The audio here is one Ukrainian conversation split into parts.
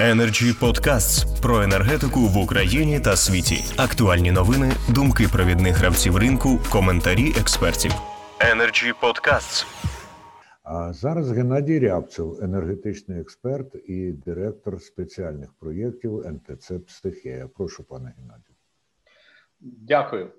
Energy Podcasts про енергетику в Україні та світі. Актуальні новини, думки провідних гравців ринку, коментарі експертів. Energy Podcasts. А зараз Геннадій Рябцев, енергетичний експерт і директор спеціальних проєктів НТЦ Пстихія. Прошу, пане Геннадію. Дякую.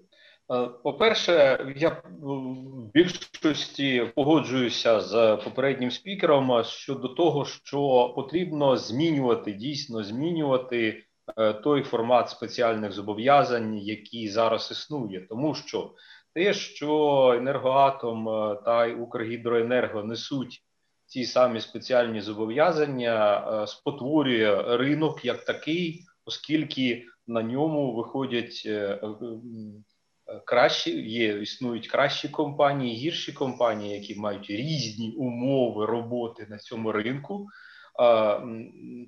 Е, по-перше, я в більшості погоджуюся з попереднім спікером щодо того, що потрібно змінювати дійсно змінювати е, той формат спеціальних зобов'язань, який зараз існує, тому що те, що енергоатом е, та Укргідроенерго несуть ці самі спеціальні зобов'язання, спотворює ринок як такий, оскільки на ньому виходять кращі є, існують кращі компанії, гірші компанії, які мають різні умови роботи на цьому ринку,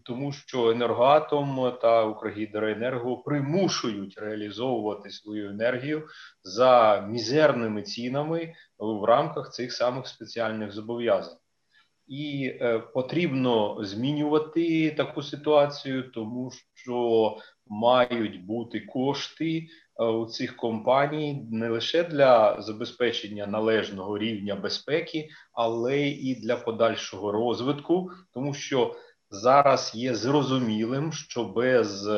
тому що енергоатом та Укргідроенерго примушують реалізовувати свою енергію за мізерними цінами в рамках цих самих спеціальних зобов'язань. І е, потрібно змінювати таку ситуацію, тому що мають бути кошти Е, у цих компаній не лише для забезпечення належного рівня безпеки, але і для подальшого розвитку, тому що зараз є зрозумілим, що без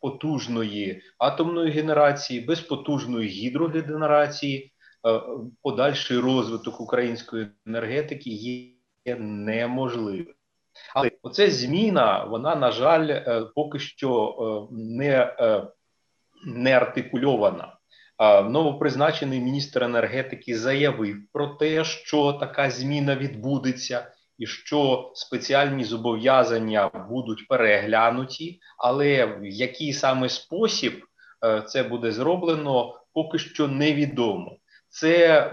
потужної атомної генерації, без потужної гідрогенерації, е, подальший розвиток української енергетики є неможливим. Але оця зміна, вона на жаль, е, поки що не не артикульована. Новопризначений міністр енергетики заявив про те, що така зміна відбудеться, і що спеціальні зобов'язання будуть переглянуті, але в який саме спосіб е, це буде зроблено, поки що невідомо. Це,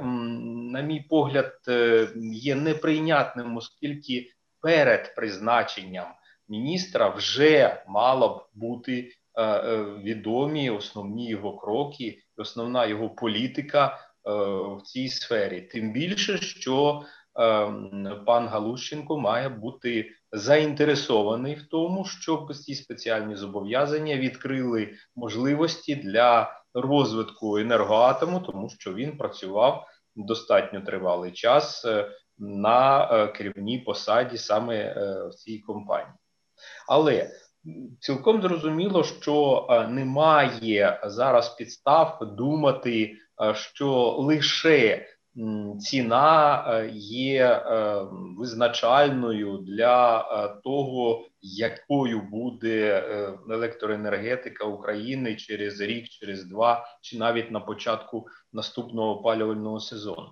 на мій погляд, е, є неприйнятним, оскільки перед призначенням міністра вже мало б бути відомі основні його кроки, основна його політика е, в цій сфері. Тим більше, що пан Галущенко має бути заінтересований в тому, щоб ці спеціальні зобов'язання відкрили можливості для розвитку енергоатому, тому що він працював достатньо тривалий час на керівній посаді саме в цій компанії. Але Цілком зрозуміло, що е, немає зараз підстав думати, е, що лише ціна е, є визначальною для того, якою буде електроенергетика України через рік, через два, чи навіть на початку наступного опалювального сезону.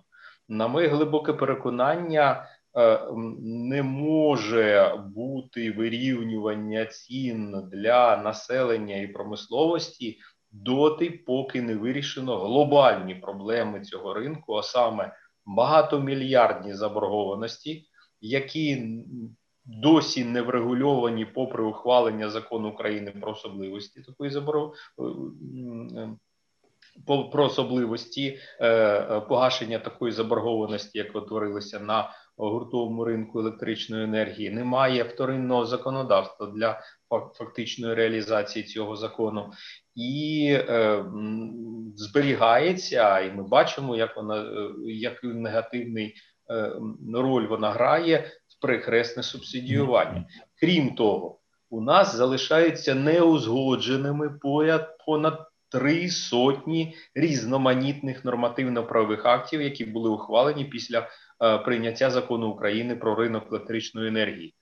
На моє глибоке переконання. Е, не може бути вирівнювання цін для населення і промисловості доти, поки не вирішено глобальні проблеми цього ринку, а саме багатомільярдні заборгованості, які досі не врегульовані попри ухвалення закону України про особливості такої заборгованості. Про особливості е, погашення такої заборгованості, як утворилися на гуртовому ринку електричної енергії, немає вторинного законодавства для фактичної реалізації цього закону, і е, зберігається, і ми бачимо, як вона е, як негативний е, роль вона грає в прихресне субсидіювання. Крім того, у нас залишаються неузгодженими понад Три сотні різноманітних нормативно-правових актів, які були ухвалені після прийняття закону України про ринок електричної енергії,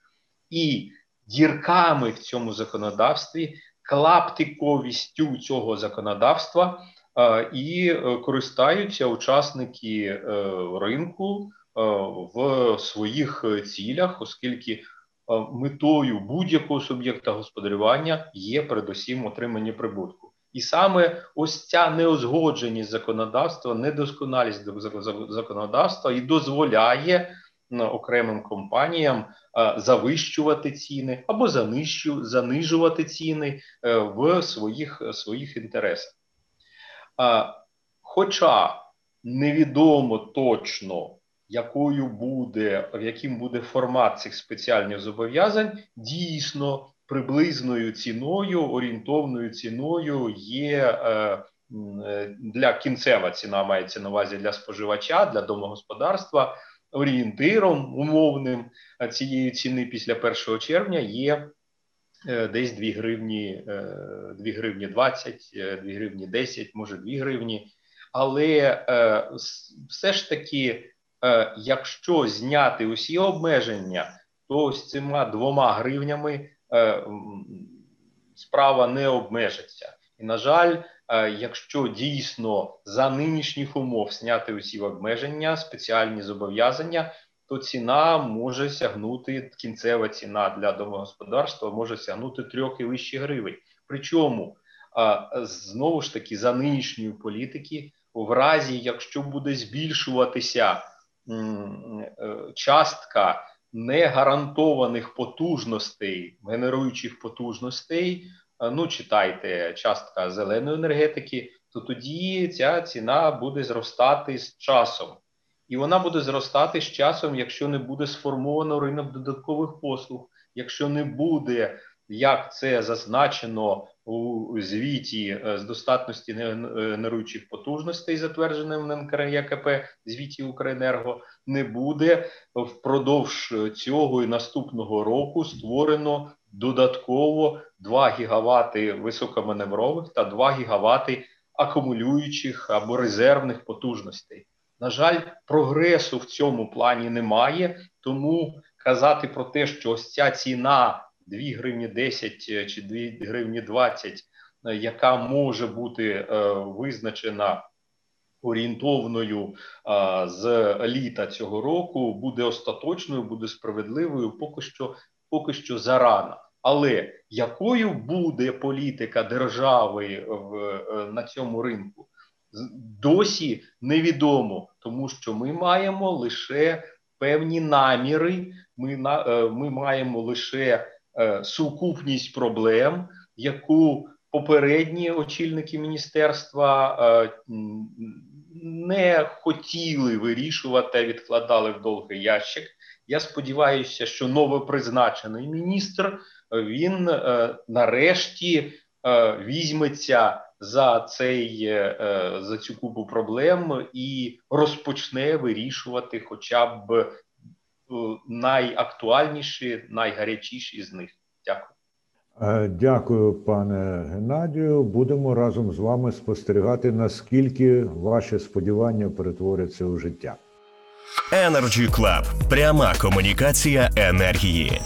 і дірками в цьому законодавстві, клаптиковістю цього законодавства е, і е, користаються учасники ринку в своїх цілях, оскільки метою будь-якого суб'єкта господарювання є передусім отримання прибутку. І саме ось ця неузгодженість законодавства, недосконалість законодавства і дозволяє окремим компаніям завищувати ціни або занижувати ціни е, в своїх своїх інтересах. Хоча невідомо точно, якою буде, яким буде формат цих спеціальних зобов'язань, дійсно приблизною ціною, орієнтовною ціною є е, е, для кінцева ціна мається на увазі для споживача, для домогосподарства. Орієнтиром умовним цієї ціни після 1 червня є е, десь 2 гривні, 2 гривні 20, 2 гривні 10, може 2 гривні. Але все ж таки, якщо зняти усі обмеження, то з цими двома гривнями Е, справа не обмежиться. І, на жаль, е, якщо дійсно за нинішніх умов зняти усі обмеження, спеціальні зобов'язання, то ціна може сягнути кінцева ціна для домогосподарства може сягнути трьох і вище гривень. Причому е, знову ж таки за нинішньої політики, в разі якщо буде збільшуватися частка негарантованих потужностей, генеруючих потужностей, е, ну читайте частка зеленої енергетики, то тоді ця ціна буде зростати з часом. І вона буде зростати з часом, якщо не буде сформовано ринок додаткових послуг, якщо не буде, як це зазначено у звіті е, з достатності генеруючих потужностей, затвердженим в НКРЄКП, звіті Укренерго, не буде впродовж цього і наступного року створено додатково 2 гігавати високоманеврових та 2 гігавати акумулюючих або резервних потужностей. На жаль, прогресу в цьому плані немає, тому казати про те, що ось ця ціна 2 гривні 10 чи 2 гривні 20, яка може бути е, визначена орієнтовною з літа цього року буде остаточною, буде справедливою, поки що поки що зарано. Але якою буде політика держави е, на цьому ринку, досі невідомо, тому що ми маємо лише певні наміри. Ми е, ми маємо лише е, сукупність проблем, яку попередні очільники міністерства не хотіли вирішувати, відкладали в довгий ящик. Я сподіваюся, що новопризначений міністр він е, нарешті е, візьметься за цей е, за цю купу проблем і розпочне вирішувати, хоча б е, найактуальніші, найгарячіші з них. Дякую. Е, дякую, пане Геннадію. Будемо разом з вами спостерігати, наскільки ваші сподівання перетворяться у життя. Energy Club. пряма комунікація енергії.